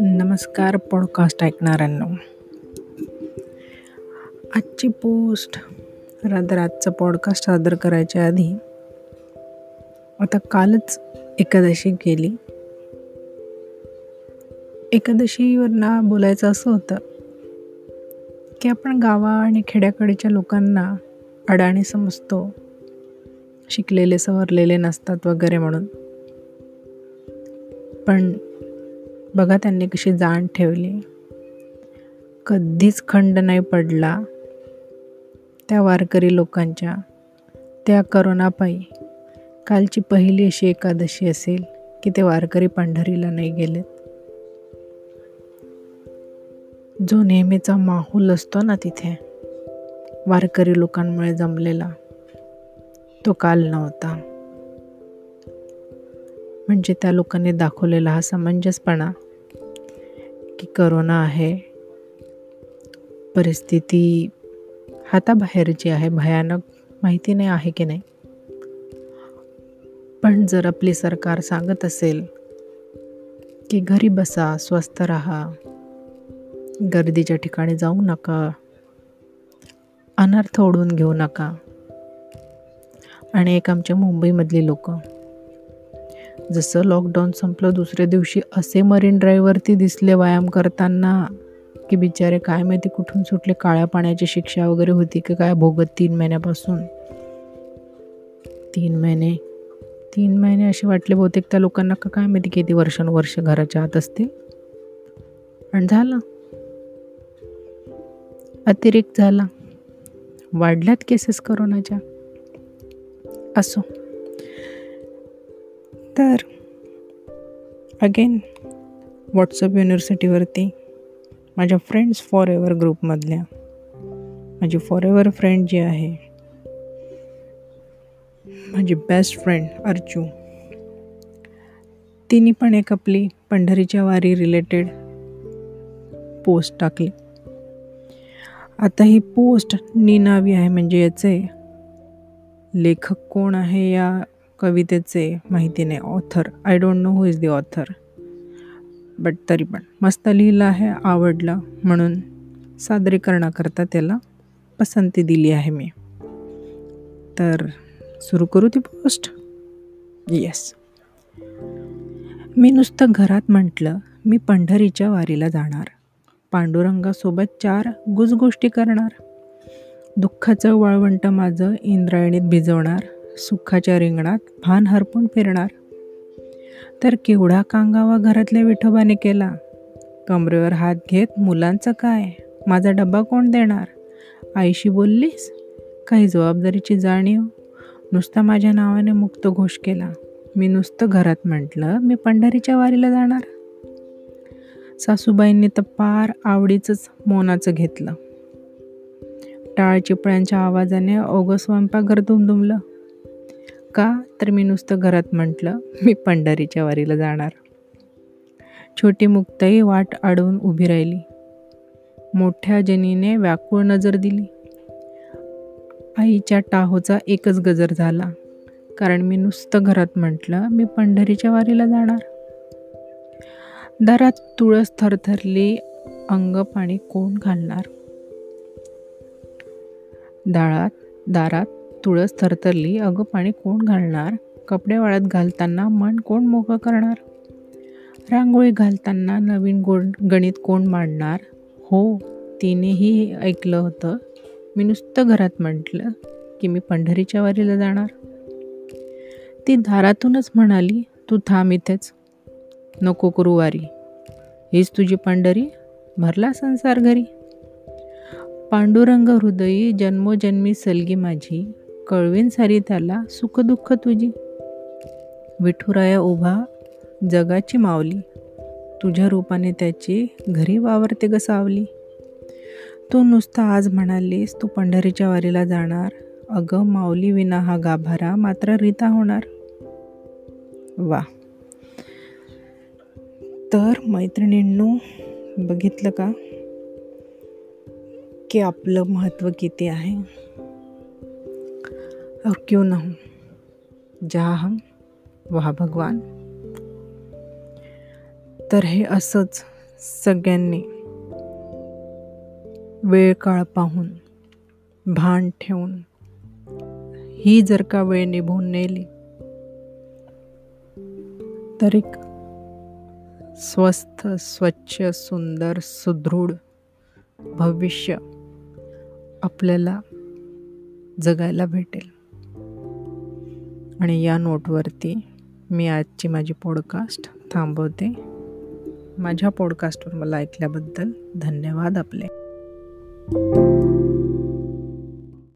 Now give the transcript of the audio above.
नमस्कार पॉडकास्ट ऐकणाऱ्यांनो. आजची post rather आजचं पॉडकास्ट सादर करायच्या आधी आता कालच एकादशी गेली. एकादशीवरना बोलायचं असं होतं की आपण गावा आणि खेड्याकडच्या लोकांना अडाणी समजतो. शिकलेले सवरलेले नसतात वगैरे म्हणून. पण बघा त्यांनी कशी जाण ठेवली. कधीच खंड नाही पडला त्या वारकरी लोकांच्या. त्या करोनापायी कालची पहिली अशी एकादशी असेल की ते वारकरी पंढरीला नाही गेलेत. जो नेहमीचा माहोल असतो ना तिथे वारकरी लोकांमुळे जमलेला. तो काल नव्हता. म्हणजे त्या लोकांनी दाखवलेला हा समंजसपणा की करोना आहे परिस्थिती हाताबाहेरची आहे भयानक माहिती नाही आहे की नाही? पण जर आपली सरकार सांगत असेल की घरी बसा स्वस्त राहा गर्दीच्या ठिकाणी जाऊ नका अनर्थ ओढून घेऊ नका आणि एक आमच्या मुंबईमधली लोक. जसं लॉकडाऊन संपलं दुसऱ्या दिवशी असे मरीन ड्राईव्हवरती दिसले व्यायाम करताना की बिचारे काय माहिती कुठून सुटले काळ्या पाण्याची शिक्षा वगैरे होती की काय भोगत तीन महिन्यापासून. तीन महिने. तीन महिने असे वाटले बहुतेक त्या लोकांना का काय माहिती किती वर्षानुवर्ष घराच्या आत असतील. आणि झालं. अतिरेक झाला. वाढल्यात केसेस करोनाच्या. असो. तर अगेन व्हॉट्सअप युनिव्हर्सिटीवरती माझ्या फ्रेंड्स फॉर एवर ग्रुपमधल्या माझी फॉर एवर फ्रेंड जी आहे माझी बेस्ट फ्रेंड अर्जू तिने पण एक आपली पंढरीच्या वारी रिलेटेड पोस्ट टाकली. आता ही पोस्ट निनावी आहे म्हणजे याचे लेखक कोण आहे या कवितेचे माहिती नाही author I don't know who is the author but तरी पण. मस्त लिहिलं आहे आवडलं म्हणून सादरीकरणाकरता त्याला पसंती दिली आहे मी. तर सुरू करू ती पोस्ट येस मी नुसतं घरात म्हटलं मी पंढरीच्या वारीला जाणार. पांडुरंगासोबत चार गुजगोष्टी करणार. दुःखाचं वाळवंट माझं इंद्रायणीत भिजवणार सुखाच्या रिंगणात भान हरपून फिरणार. तर केवढा कांगावा घरातल्या विठोबाने केला? कमरेवर हात घेत मुलांचं काय? माझा डब्बा कोण देणार? आईशी बोललीस? काही जबाबदारीची जाणीव? नुसता माझ्या नावाने मुक्त घोष केला. मी नुसतं घरात म्हटलं मी पंढरीच्या वारीला जाणार? सासूबाईंनी तर पार आवडीचंच मोनाचं घेतलं. टाळ चिपळ्यांच्या आवाजाने अवघं स्वयंपाकघर दुमदुमलं. का? तर मी नुसतं घरात म्हटलं मी पंढरीच्या वारीला जाणार. छोटी मुक्ताई वाट अडवून उभी राहिली. मोठ्या जनीने व्याकुळ नजर दिली. आईच्या टाहोचा एकच गजर झाला. कारण मी नुसतं घरात म्हटलं मी पंढरीच्या वारीला जाणार. दारात तुळस थरथरली अंग पाणी कोण घालणार? दाळात दारात तुळस थरथरली अगं पाणी कोण घालणार? कपडे वाळत घालताना मन कोण मोकळं करणार? रांगोळी घालताना नवीन गोड गणित कोण मांडणार? हो तिनेही ऐकलं होतं. मी नुसतं घरात म्हटलं की मी पंढरीच्या वारीला जाणार. ती दारातूनच म्हणाली तू थांब इथेच. नको करू वारी. हीच तुझी पंढरी? भरला संसार घरी? पांडुरंग हृदयी जन्मोजन्मी सलगी माझी. कळवीन सारी त्याला सुखदुःख तुझी. विठुराया उभा जगाची मावली तुझ्या रूपाने त्याची घरी वावरते ग सावली. तू नुसता आज म्हणालीस तू पंढरीच्या वारीला जाणार. अगं माऊली विना हा गाभारा मात्र रीता होणार. वा. तर मैत्रिणींनो बघितलं का? की आपलं महत्त्व किती आहे? और क्यों ना हो? हम व्हा भगवान. तर हे असंच सगळ्यांनी वेळ काळ पाहून भान ठेवून ही जर का वेळ निभून नेली तर एक स्वस्थ स्वच्छ सुंदर सुदृढ भविष्य आपल्याला जगायला भेटेल. आणि या नोटवरती मी आजची माझी पॉडकास्ट थांबवते. माझ्या पॉडकास्टवर मला ऐकल्याबद्दल धन्यवाद आपले.